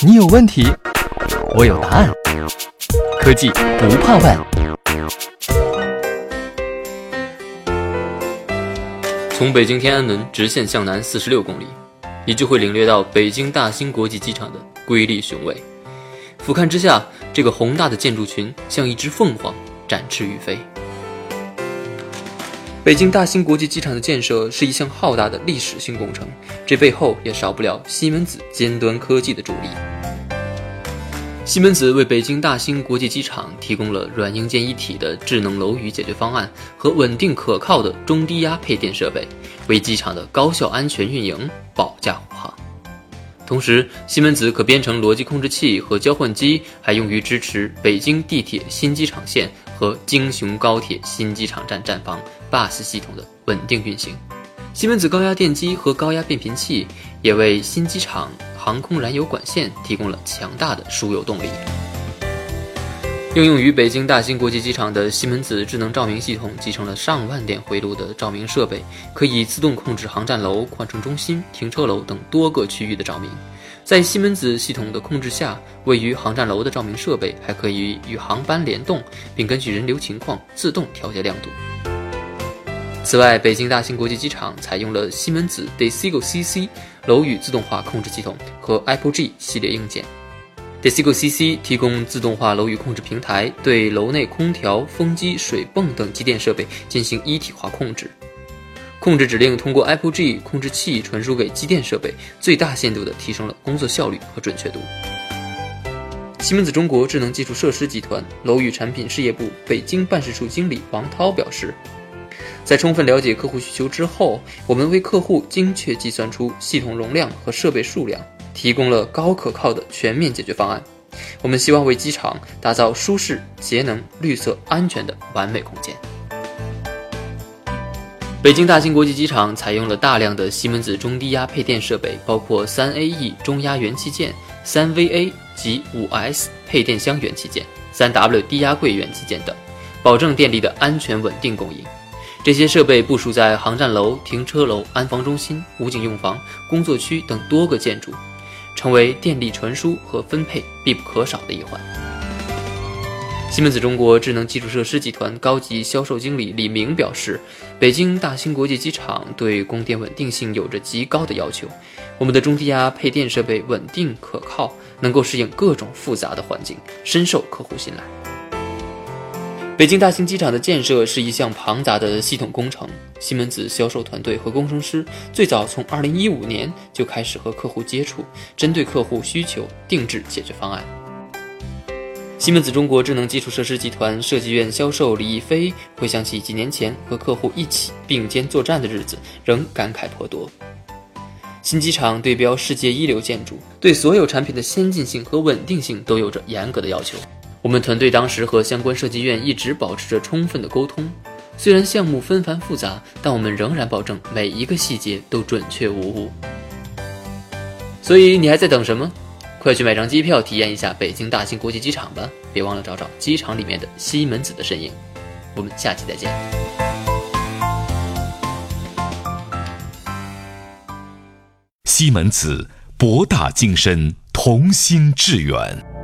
你有问题，我有答案。科技不怕问。从北京天安门直线向南四十六公里，你就会领略到北京大兴国际机场的瑰丽雄伟。俯瞰之下，这个宏大的建筑群像一只凤凰展翅欲飞。北京大兴国际机场的建设是一项浩大的历史性工程，这背后也少不了西门子尖端科技的助力。西门子为北京大兴国际机场提供了软硬件一体的智能楼宇解决方案和稳定可靠的中低压配电设备，为机场的高效安全运营保驾护航。同时，西门子可编程逻辑控制器和交换机，还用于支持北京地铁新机场线和京雄高铁新机场站站房 bus 系统的稳定运行。西门子高压电机和高压变频器也为新机场航空燃油管线提供了强大的输油动力。应用于北京大兴国际机场的西门子智能照明系统集成了上万点回路的照明设备，可以自动控制航站楼、换乘中心、停车楼等多个区域的照明。在西门子系统的控制下，位于航站楼的照明设备还可以与航班联动，并根据人流情况自动调节亮度。此外，北京大兴国际机场采用了西门子 Desigo CC 楼宇自动化控制系统和 Apple G 系列硬件。Desigo CC 提供自动化楼宇控制平台，对楼内空调、风机、水泵等机电设备进行一体化控制。控制指令通过 Apple G 控制器传输给机电设备，最大限度地提升了工作效率和准确度。西门子中国智能基础设施集团楼宇产品事业部北京办事处经理王涛表示，在充分了解客户需求之后，我们为客户精确计算出系统容量和设备数量。提供了高可靠的全面解决方案。我们希望为机场打造舒适、节能、绿色、安全的完美空间。北京大兴国际机场采用了大量的西门子中低压配电设备，包括三 AE 中压元器件、三 VA 及五 S 配电箱元器件、三 W 低压柜元器件等，保证电力的安全稳定供应。这些设备部署在航站楼、停车楼、安防中心、武警用房、工作区等多个建筑。成为电力传输和分配必不可少的一环。西门子中国智能基础设施集团高级销售经理李明表示：“北京大兴国际机场对供电稳定性有着极高的要求，我们的中低压配电设备稳定可靠，能够适应各种复杂的环境，深受客户信赖。”北京大兴机场的建设是一项庞杂的系统工程。西门子销售团队和工程师最早从2015年就开始和客户接触，针对客户需求定制解决方案。西门子中国智能基础设施集团设计院销售李一飞回想起几年前和客户一起并肩作战的日子，仍感慨颇多。新机场对标世界一流建筑，对所有产品的先进性和稳定性都有着严格的要求。我们团队当时和相关设计院一直保持着充分的沟通，虽然项目纷繁复杂，但我们仍然保证每一个细节都准确无误。所以你还在等什么？快去买张机票体验一下北京大兴国际机场吧！别忘了找找机场里面的西门子的身影。我们下期再见。西门子，博大精深，同心致远。